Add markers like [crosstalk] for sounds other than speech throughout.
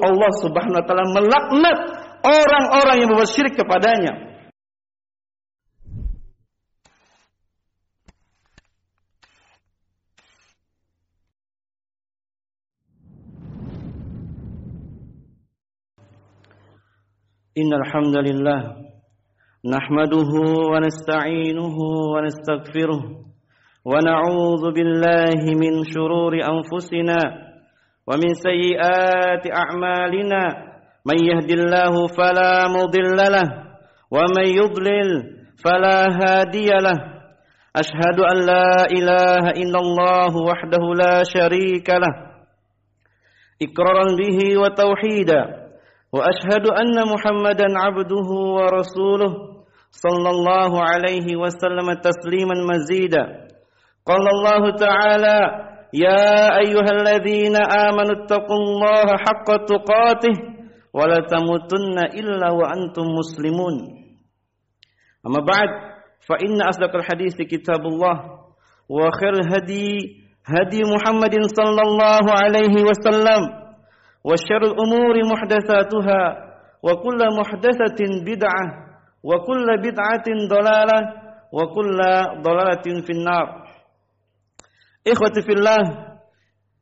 Allah Subhanahu wa taala melaknat orang-orang yang berbuat syirik kepadanya. Innal hamdalillah nahmaduhu wa nasta'inuhu wa nastaghfiruh wa na'udzu billahi min shururi anfusina ومن سيئات أعمالنا من يهد الله فلا مضل له ومن يضلل فلا هادي له. أشهد أن لا إله إلا الله وحده لا شريك له. إقرارا به وتوحيدا. وأشهد أن محمدا عبده ورسوله صلى الله عليه وسلم تسليما مزيدا. قال الله تعالى يا أيها الذين آمنوا اتقوا الله حق تقاته ولا تموتن إلا وأنتم مسلمون. أما بعد فإن أصدق الحديث كتاب الله وخير الهدي هدي محمد صلى الله عليه وسلم وشر الأمور محدثاتها وكل محدثة بدعة وكل بدعة ضلالة وكل ضلالة في النار. Ikhwati fillah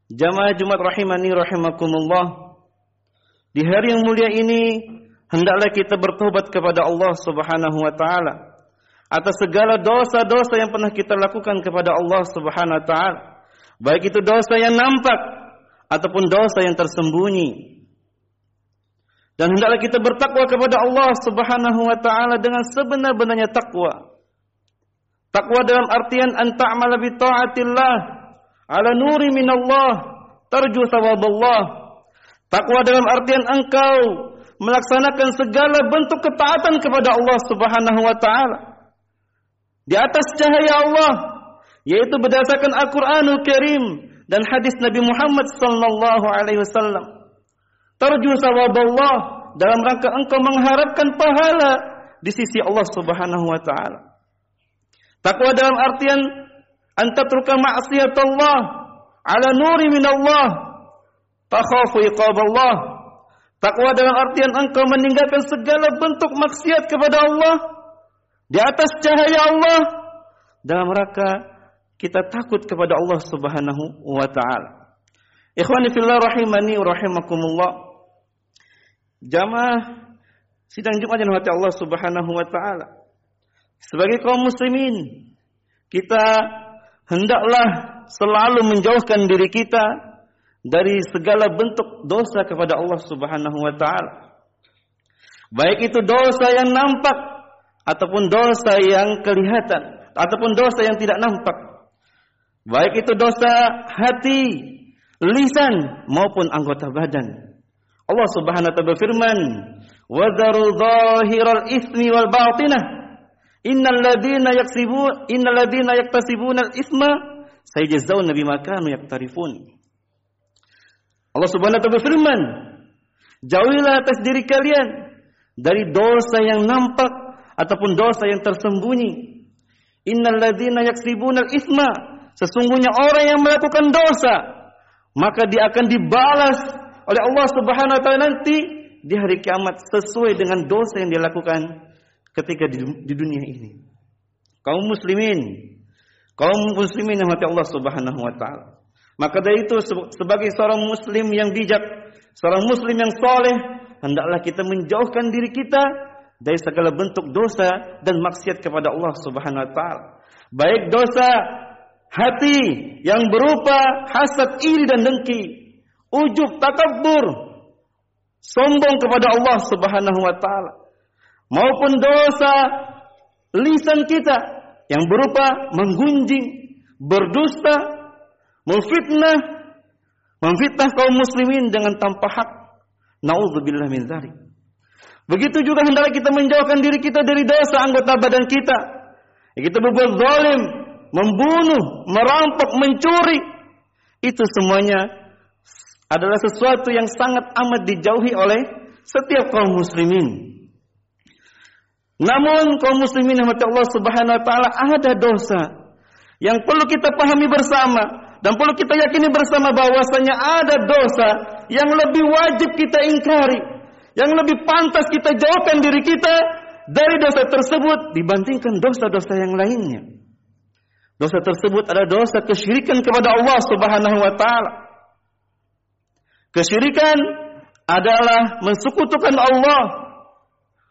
Jamaah Jumat Rahimani Rahimakumullah. Di hari yang mulia ini Hendaklah kita bertobat kepada Allah Subhanahu Wa Taala Atas segala dosa-dosa yang pernah kita lakukan kepada Allah Subhanahu Wa Taala. Baik itu dosa yang nampak Ataupun dosa yang tersembunyi. Dan hendaklah kita bertakwa kepada Allah Subhanahu Wa Taala Dengan sebenar-benarnya takwa. Takwa dalam artian anta'mala bi ta'atillah ala nuri min Allah tarju thawab Allah. Takwa dalam artian engkau melaksanakan segala bentuk ketaatan kepada Allah Subhanahu wa taala di atas cahaya Allah yaitu berdasarkan Al-Qur'anul Karim dan hadis Nabi Muhammad sallallahu alaihi wasallam. Tarju sawab Allah dalam rangka engkau mengharapkan pahala di sisi Allah Subhanahu wa taala. Takwa dalam artian antatruka ma'siyat Allah ala nuri min Allah takhafu iqab Allah. Takwa dalam artian engkau meninggalkan segala bentuk maksiat kepada Allah di atas cahaya Allah dalam rangka kita takut kepada Allah Subhanahu wa taala. Ikhwani fillah rahimani wa rahimakumullah. Jamaah sidang Jumat yang hati Allah Subhanahu wa taala. Sebagai kaum muslimin, kita hendaklah selalu menjauhkan diri kita dari segala bentuk dosa kepada Allah Subhanahu wa taala. Baik itu dosa yang nampak ataupun dosa yang kelihatan ataupun dosa yang tidak nampak. Baik itu dosa hati, lisan maupun anggota badan. Allah Subhanahu wa taala berfirman, "Wa dharu dhahiral itsmi wal batinah. Innal ladzina yaksibun innal ladzina yaktasibuna al itsma sayajzauna bima kanu yaktarifun." Allah Subhanahu wa taala berfirman, "Jauhilah atas diri kalian dari dosa yang nampak ataupun dosa yang tersembunyi. Innal ladzina yaksibuna al itsma Sesungguhnya orang yang melakukan dosa maka dia akan dibalas oleh Allah Subhanahu wa taala nanti di hari kiamat sesuai dengan dosa yang dia lakukan ketika di, di dunia ini. Kaum muslimin, kaum muslimin yang mati Allah Subhanahu wa taala. Maka dari itu sebagai seorang muslim yang bijak, seorang muslim yang soleh, hendaklah kita menjauhkan diri kita dari segala bentuk dosa dan maksiat kepada Allah Subhanahu wa taala. Baik dosa hati yang berupa hasad iri dan dengki, ujub takabur, sombong kepada Allah Subhanahu wa taala, maupun dosa lisan kita yang berupa menggunjing, berdusta, memfitnah, memfitnah kaum muslimin dengan tanpa hak. Nauzubillah min dzalik. Begitu juga hendaklah kita menjauhkan diri kita dari dosa anggota badan kita. Kita berbuat zalim, membunuh, merampok, mencuri. Itu semuanya adalah sesuatu yang sangat amat dijauhi oleh setiap kaum muslimin. Namun kaum muslimin yang Allah Subhanahu wa taala ada dosa yang perlu kita pahami bersama Dan perlu kita yakini bersama bahwasanya ada dosa yang lebih wajib kita ingkari, yang lebih pantas kita jauhkan diri kita dari dosa tersebut dibandingkan dosa-dosa yang lainnya. Dosa tersebut adalah dosa kesyirikan kepada Allah Subhanahu wa taala. Kesyirikan adalah mensekutukan Allah,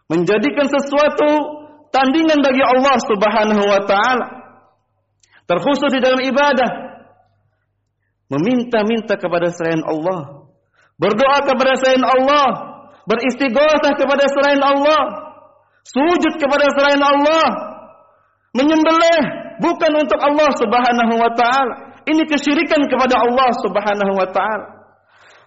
menjadikan sesuatu tandingan bagi Allah Subhanahu wa taala. Terkhusus di dalam ibadah meminta-minta kepada selain Allah, berdoa kepada selain Allah, beristighatsah kepada selain Allah, sujud kepada selain Allah, menyembelih bukan untuk Allah Subhanahu wa taala. Ini kesyirikan kepada Allah Subhanahu wa taala.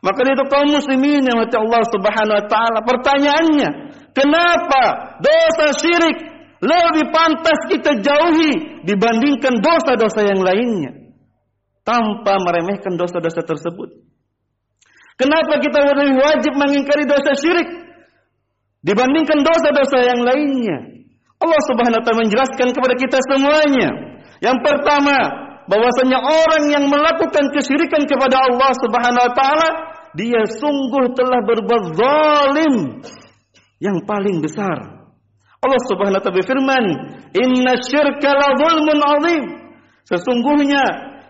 Maka itu kaum muslimin yang mati Allah Subhanahu wa taala. Pertanyaannya, kenapa dosa syirik lebih pantas kita jauhi dibandingkan dosa-dosa yang lainnya? Tanpa meremehkan dosa-dosa tersebut. Kenapa kita lebih wajib mengingkari dosa syirik dibandingkan dosa-dosa yang lainnya? Allah Subhanahu wa taala menjelaskan kepada kita semuanya. Yang pertama, bahwasanya orang yang melakukan kesyirikan kepada Allah Subhanahu wa taala, dia sungguh telah berbuat zalim yang paling besar. Allah Subhanahu wa taala berfirman, "Inna syirka la zulmun 'adzim." Sesungguhnya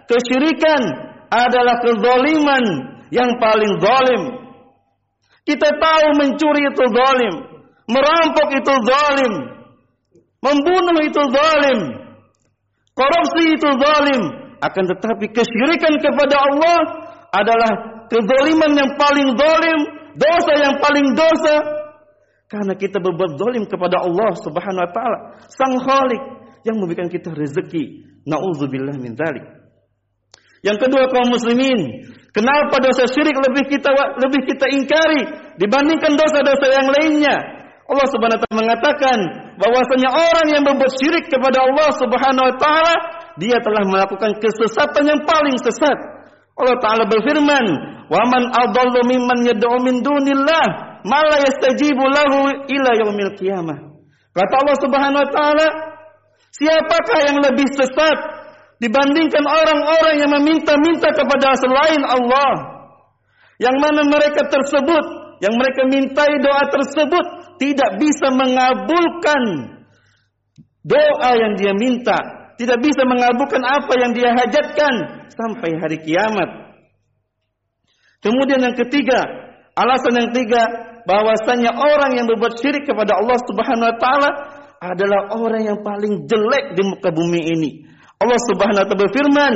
kesyirikan adalah kezaliman yang paling zalim. Kita tahu mencuri itu zalim, merampok itu zalim, Membunuh itu zalim. Korupsi itu zalim. Akan tetapi kesyirikan kepada Allah adalah kezaliman yang paling zalim. Dosa yang paling dosa. Karena kita berbuat zalim kepada Allah subhanahu wa ta'ala. Sang khalik yang memberikan kita rezeki. Na'udzubillah min dhalik. Yang kedua kaum muslimin. Kenapa dosa syirik lebih kita lebih kita ingkari dibandingkan dosa-dosa yang lainnya? Allah Subhanahu wa taala mengatakan bahwasanya orang yang berbuat syirik kepada Allah Subhanahu wa taala dia telah melakukan kesesatan yang paling sesat. Allah taala berfirman, "Wa man adallu mimman yad'u min dunillah ma la yastajibu lahu ila yaumil qiyamah." Kata Allah Subhanahu wa taala, siapakah yang lebih sesat dibandingkan orang-orang yang meminta-minta kepada selain Allah? Yang mana mereka tersebut, yang mereka mintai doa tersebut tidak bisa mengabulkan doa yang dia minta, tidak bisa mengabulkan apa yang dia hajatkan sampai hari kiamat. Kemudian yang ketiga, alasan yang ketiga bahwasanya orang yang berbuat syirik kepada Allah Subhanahu wa taala adalah orang yang paling jelek di muka bumi ini. Allah Subhanahu wa taala berfirman,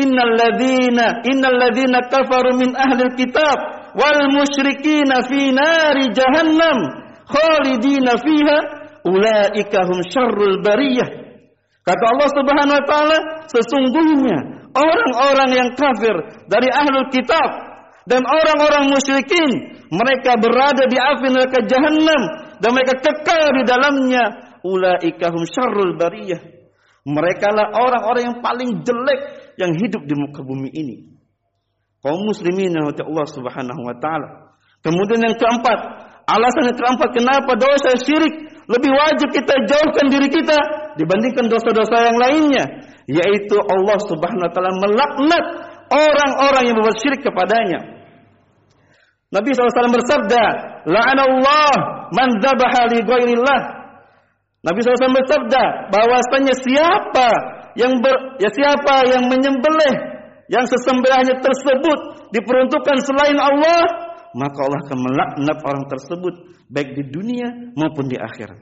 "Innal ladzina innal ladzina kafaru min ahlil kitab wal musyrikin fi nari jahannam khalidina fiha ulaika hum syarrul bariyah kata Allah Subhanahu wa taala sesungguhnya orang-orang yang kafir dari ahlul kitab dan orang-orang musyrikin mereka berada di api neraka jahanam dan mereka kekal di dalamnya. Ulaika hum syarrul bariyah. Mereka lah orang-orang yang paling jelek yang hidup di muka bumi ini. Kaum muslimin yang Allah Subhanahu wa taala. Kemudian yang keempat Alasan yang keempat kenapa dosa syirik lebih wajib kita jauhkan diri kita dibandingkan dosa-dosa yang lainnya, yaitu Allah Subhanahu wa taala melaknat orang-orang yang berbuat syirik kepadanya. Nabi SAW bersabda, "La'anallah man dzabaha li ghairillah." Nabi SAW bersabda bahwasanya siapa yang ber, ya siapa yang menyembelih yang sesembelihnya tersebut diperuntukkan selain Allah, maka Allah akan melaknat orang tersebut baik di dunia maupun di akhirat.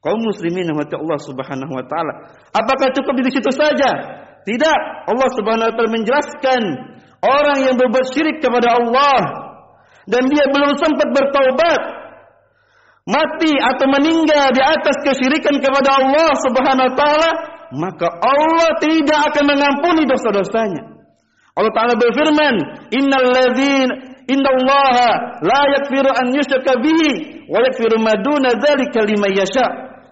Kaum muslimin mati Allah Subhanahu wa taala. Apakah cukup di situ saja? Tidak. Allah Subhanahu wa taala menjelaskan orang yang berbuat syirik kepada Allah dan dia belum sempat bertaubat mati atau meninggal di atas kesyirikan kepada Allah Subhanahu wa taala, maka Allah tidak akan mengampuni dosa-dosanya. Allah Taala berfirman, "Innal ladzina innallaha la yakfiru an yushraka bihi wa yakfiru ma duna dzalika liman yasha.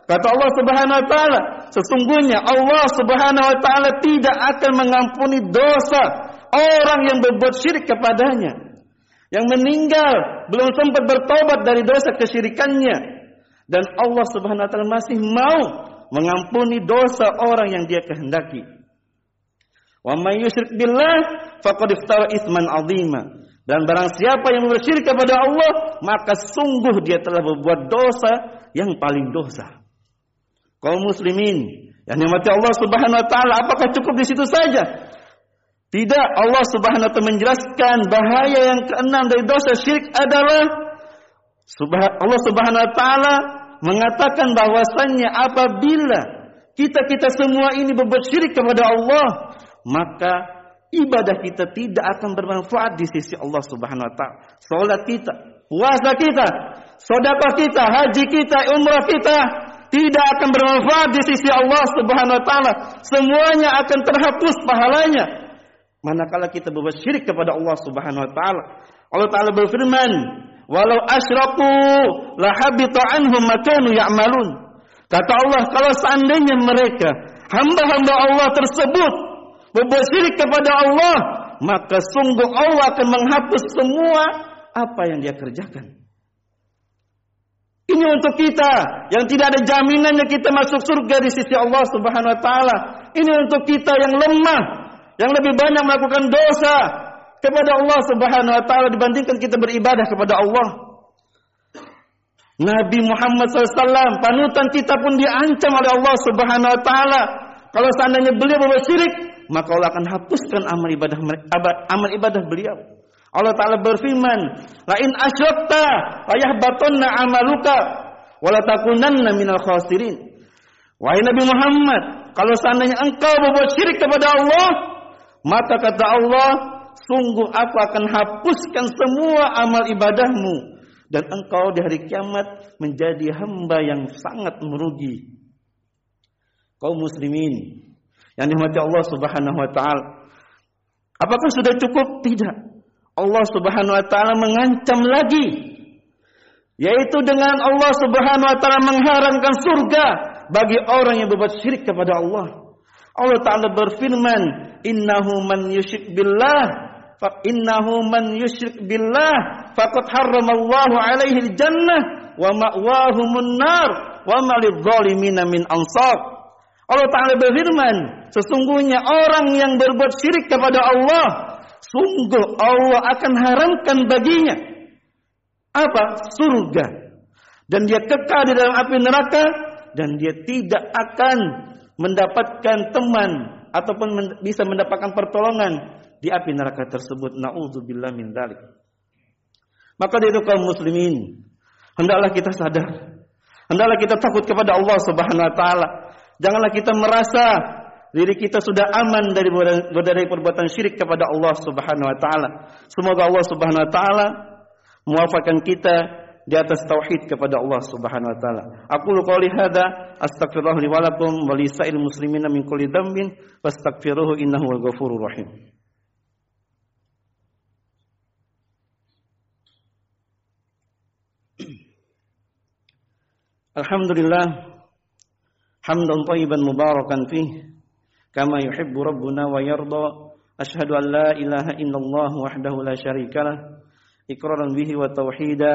Kata Allah Subhanahu wa taala, sesungguhnya Allah Subhanahu wa taala tidak akan mengampuni dosa orang yang berbuat syirik kepadanya. Yang meninggal belum sempat bertobat dari dosa kesyirikannya dan Allah Subhanahu wa taala masih mau mengampuni dosa orang yang dia kehendaki. Wa may yusyrik billah faqad iftara itsman 'azima. Dan barang siapa yang bersyirik kepada Allah, maka sungguh dia telah berbuat dosa yang paling dosa. Kaum muslimin yang dimati Allah Subhanahu wa taala, apakah cukup di situ saja? Tidak, Allah Subhanahu wa taala menjelaskan bahaya yang keenam dari dosa syirik adalah Allah Subhanahu wa taala mengatakan bahwasannya apabila kita-kita semua ini berbuat syirik kepada Allah, maka ibadah kita tidak akan bermanfaat di sisi Allah Subhanahu wa taala. Salat kita, puasa kita, sedekah kita, haji kita, umrah kita tidak akan bermanfaat di sisi Allah Subhanahu wa taala. Semuanya akan terhapus pahalanya manakala kita berbuat syirik kepada Allah Subhanahu wa taala. Allah taala berfirman, "Walau asyraku la habita anhum ma kanu ya'malun." Kata Allah, kalau seandainya mereka hamba-hamba Allah tersebut berbuat syirik kepada Allah, maka sungguh Allah akan menghapus semua apa yang dia kerjakan. Ini untuk kita yang tidak ada jaminannya kita masuk surga di sisi Allah Subhanahu wa taala. Ini untuk kita yang lemah, yang lebih banyak melakukan dosa kepada Allah Subhanahu wa taala dibandingkan kita beribadah kepada Allah. Nabi Muhammad SAW panutan kita pun diancam oleh Allah Subhanahu wa taala. Kalau seandainya beliau berbuat syirik, maka Allah akan hapuskan amal ibadah amal ibadah beliau. Allah Ta'ala berfirman, La in asyrakta, ayah batunna amaluka, wala takunanna minal khasirin. Wahai Nabi Muhammad, kalau seandainya engkau berbuat syirik kepada Allah, maka kata Allah, sungguh aku akan hapuskan semua amal ibadahmu. Dan engkau di hari kiamat menjadi hamba yang sangat merugi. Kau muslimin, yang dihormati Allah subhanahu wa ta'ala. Apakah sudah cukup? Tidak. Allah Subhanahu wa taala mengancam lagi yaitu dengan Allah Subhanahu wa taala mengharamkan surga bagi orang yang berbuat syirik kepada Allah. Allah taala berfirman, "Innahu man yusyrik billah fa innahu man yusyrik billah faqad harramallahu alaihi al-jannah wa ma'wahumun nar wa ma lidh-dhalimin min ansar." Allah taala berfirman, sesungguhnya orang yang berbuat syirik kepada Allah sungguh Allah akan haramkan baginya. Apa? Surga. Dan dia kekal di dalam api neraka dan dia tidak akan mendapatkan teman ataupun bisa mendapatkan pertolongan di api neraka tersebut. Naudzubillah min dzalik maka dari kaum muslimin hendaklah kita sadar. Hendaklah kita takut kepada Allah Subhanahu wa taala janganlah kita merasa diri kita sudah aman dari dari perbuatan syirik kepada Allah Subhanahu wa taala. Semoga Allah Subhanahu wa taala muwafaqkan kita di atas tauhid kepada Allah Subhanahu wa taala. Aku qouli hadza astaghfirullah li wa lakum wa li sa'il muslimin min kulli dhanbin fastaghfiruhu innahu wal ghafurur rahim. [clears throat] Alhamdulillah hamdan thayyiban mubarakan fi kama yuhibbu rabbuna wa yarda ashhadu an la ilaha illallah wahdahu la sharika iqraran bihi wa tauhida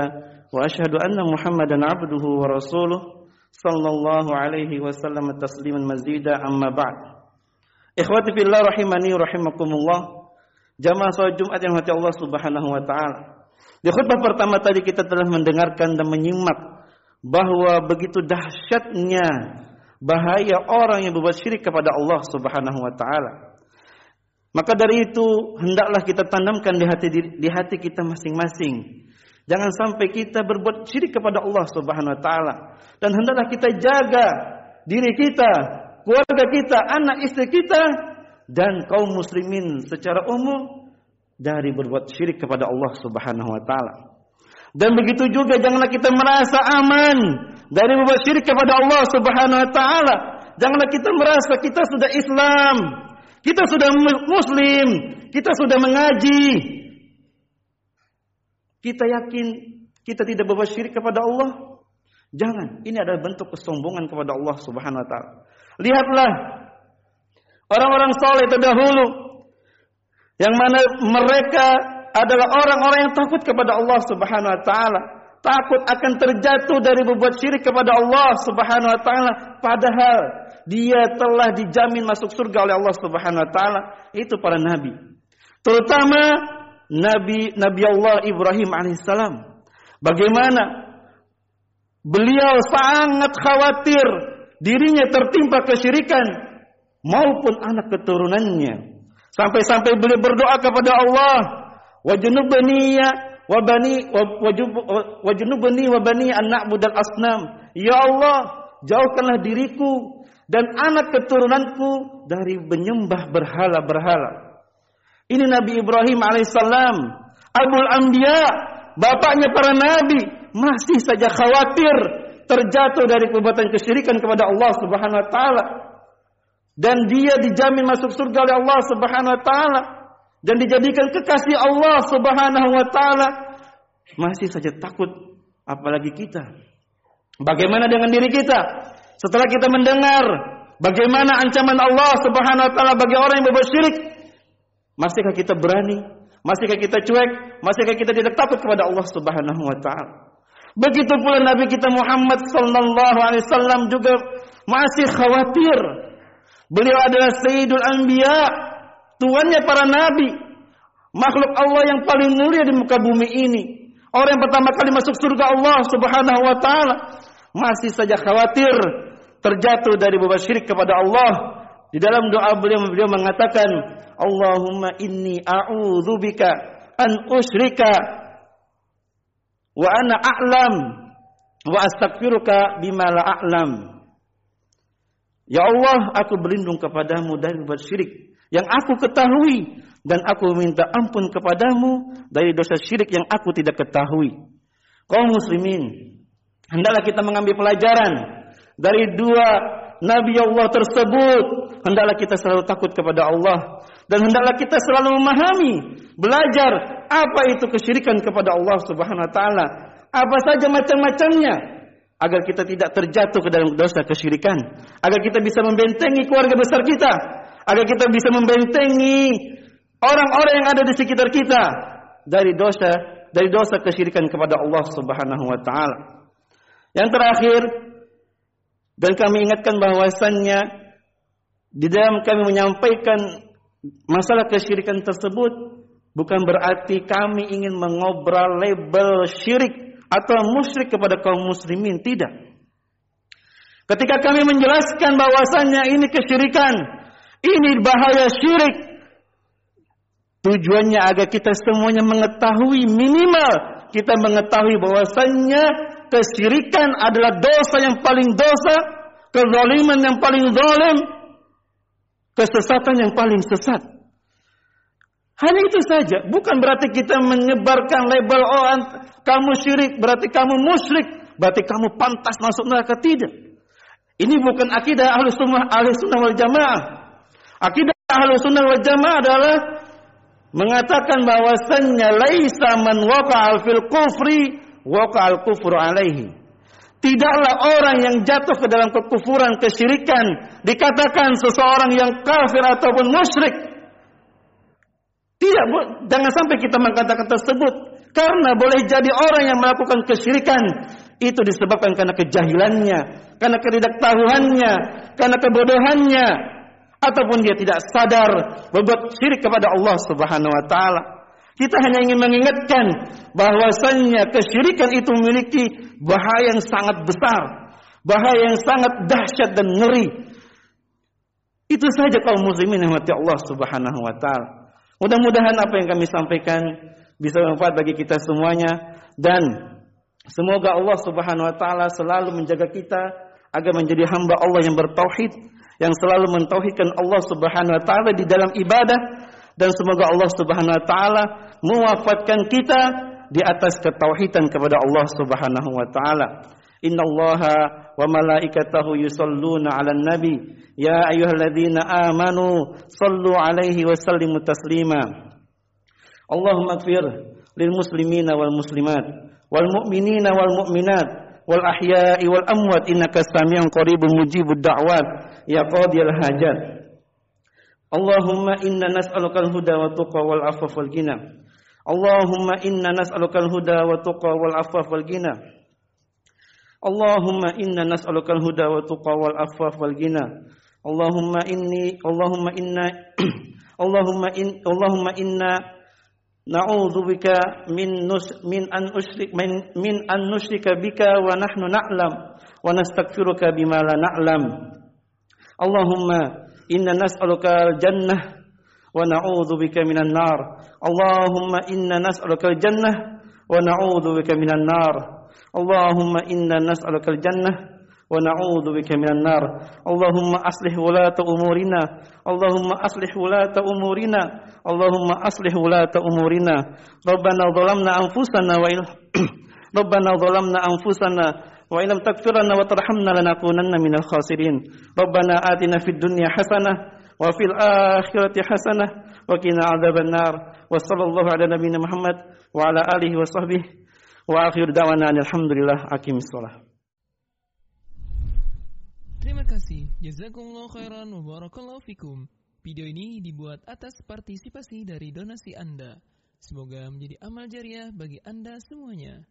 wa ashhadu anna muhammadan abduhu wa rasuluh sallallahu alaihi wa tasliman mazida amma ba'd ikhwati fillah rahimani rahimakumullah jamaah salat jumat yang dirahmati Allah subhanahu wa ta'ala. Di khutbah pertama tadi kita telah mendengarkan dan menyimak bahawa begitu dahsyatnya bahaya orang yang berbuat syirik kepada Allah Subhanahu wa taala. Maka dari itu hendaklah kita tanamkan di hati di hati kita masing-masing. Jangan sampai kita berbuat syirik kepada Allah Subhanahu wa taala dan hendaklah kita jaga diri kita, keluarga kita, anak istri kita dan kaum muslimin secara umum dari berbuat syirik kepada Allah Subhanahu wa taala. Dan begitu juga janganlah kita merasa aman dari berbuat syirik kepada Allah Subhanahu wa taala. Janganlah kita merasa kita sudah Islam, kita sudah muslim, kita sudah mengaji. Kita yakin kita tidak berbuat syirik kepada Allah? Jangan, ini adalah bentuk kesombongan kepada Allah Subhanahu wa taala. Lihatlah orang-orang soleh terdahulu yang mana mereka adalah orang-orang yang takut kepada Allah Subhanahu wa taala. takut akan terjatuh dari berbuat syirik kepada Allah Subhanahu wa taala. Padahal dia telah dijamin masuk surga oleh Allah Subhanahu wa taala. Itu para nabi. Terutama nabi Nabi Allah Ibrahim alaihissalam. Bagaimana beliau sangat khawatir dirinya tertimpa kesyirikan maupun anak keturunannya. Sampai-sampai beliau berdoa kepada Allah wajnubni wa bani wa junubni wa bani an na'budal asnam ya Allah jauhkanlah diriku dan anak keturunanku dari menyembah berhala-berhala. Ini Nabi Ibrahim alaihissalam abul anbiya bapaknya para nabi masih saja khawatir terjatuh dari perbuatan kesyirikan kepada Allah Subhanahu wa taala. Dan dia dijamin masuk surga oleh Allah Subhanahu wa taala dan dijadikan kekasih Allah Subhanahu wa taala masih saja takut apalagi kita. Bagaimana dengan diri kita? Setelah kita mendengar bagaimana ancaman Allah Subhanahu wa taala bagi orang yang berbuat syirik masihkah kita berani? Masihkah kita cuek? Masihkah kita tidak takut kepada Allah Subhanahu wa taala? Begitu pula nabi kita Muhammad sallallahu alaihi wasallam juga masih khawatir. Beliau adalah sayyidul anbiya tuannya para nabi, makhluk Allah yang paling mulia di muka bumi ini. Orang yang pertama kali masuk surga Allah Subhanahu wa taala masih saja khawatir terjatuh dari beban syirik kepada Allah. Di dalam doa beliau beliau mengatakan, "Allahumma inni a'udzubika an usyrika wa ana a'lam wa astaghfiruka bima la a'lam." Ya Allah, aku berlindung kepadamu dari berbuat syirik yang aku ketahui dan aku minta ampun kepadamu dari dosa syirik yang aku tidak ketahui. Kaum muslimin, hendaklah kita mengambil pelajaran dari dua nabi Allah tersebut. Hendaklah kita selalu takut kepada Allah dan hendaklah kita selalu memahami, belajar apa itu kesyirikan kepada Allah Subhanahu wa taala. Apa saja macam-macamnya agar kita tidak terjatuh ke dalam dosa kesyirikan, agar kita bisa membentengi keluarga besar kita, agar kita bisa membentengi orang-orang yang ada di sekitar kita dari dosa dari dosa kesyirikan kepada Allah Subhanahu wa taala. Yang terakhir dan kami ingatkan bahwasannya di dalam kami menyampaikan masalah kesyirikan tersebut bukan berarti kami ingin mengobrol label syirik atau musyrik kepada kaum muslimin tidak. Ketika kami menjelaskan bahwasannya ini kesyirikan ini bahaya syirik. Tujuannya agar kita semuanya mengetahui minimal kita mengetahui bahwasannya kesyirikan adalah dosa yang paling dosa, kezaliman yang paling zalim, kesesatan yang paling sesat. Hanya itu saja, bukan berarti kita menyebarkan label oh kamu syirik, berarti kamu musyrik, berarti kamu pantas masuk neraka tidak. Ini bukan akidah ahli sunnah, ahli sunnah wal jamaah. Akidah ahlu sunnah wal jamaah adalah mengatakan bahwasannya laisa man waqa'al fil kufri waqa'al kufru alaihi. Tidaklah orang yang jatuh ke dalam kekufuran, kesyirikan dikatakan seseorang yang kafir ataupun musyrik. Tidak, jangan sampai kita mengatakan tersebut karena boleh jadi orang yang melakukan kesyirikan itu disebabkan karena kejahilannya, karena ketidaktahuannya, karena kebodohannya, ataupun dia tidak sadar berbuat syirik kepada Allah Subhanahu wa taala. Kita hanya ingin mengingatkan bahwasannya kesyirikan itu memiliki bahaya yang sangat besar, bahaya yang sangat dahsyat dan ngeri. Itu saja kaum muslimin yang mati Allah Subhanahu wa taala. Mudah-mudahan apa yang kami sampaikan bisa bermanfaat bagi kita semuanya dan semoga Allah Subhanahu wa taala selalu menjaga kita agar menjadi hamba Allah yang bertauhid yang selalu mentauhidkan Allah Subhanahu wa taala di dalam ibadah dan semoga Allah Subhanahu wa taala mewafatkan kita di atas ketauhidan kepada Allah Subhanahu wa taala. Innallaha wa malaikatahu yusalluna 'alan nabi ya ayyuhalladzina amanu sallu 'alaihi wa sallimu taslima. Allahumma ighfir lil muslimina wal muslimat wal mu'minina wal mu'minat wal ahya'i wal amwat innaka samiun qaribun mujibud da'wat ya qadiyal hajat Allahumma inna nas'aluka al-huda wa tuqa wal afaf wal ghina اللهم إنا نسألك الهدى والتقى والعفاف والغنى اللهم إنا نسألك الهدى والتقى والعفاف والغنى اللهم إني اللهم إنا اللهم إن اللهم إنا نعوذ بك من نس من أن أشرك من من أن نشرك بك ونحن نعلم ونستغفرك Allahumma inna nas'aluka al-jannah wa na'udzu bika minan nar. Allahumma inna nas'aluka al-jannah wa na'udzu bika minan nar. Allahumma inna nas'aluka al-jannah wa na'udzu bika minan nar. Allahumma aslih wulata umurina. Allahumma aslih wulata umurina. Allahumma aslih wulata umurina. Rabbana dhalamna anfusana wa in [clears throat] Rabbana dhalamna anfusana وإن لم تغفر لنا وترحمنا لنكونن من الخاسرين ربنا آتنا في الدنيا حسنة وفي الآخرة حسنة وقنا عذاب النار وصلى الله على نبينا محمد وعلى آله وصحبه وآخر دعوانا أن الحمد لله أقيم الصلاة Terima kasih. Jazakumullah khairan wa barakallahu fikum. Video ini dibuat atas partisipasi dari donasi Anda. Semoga menjadi amal jariah bagi Anda semuanya.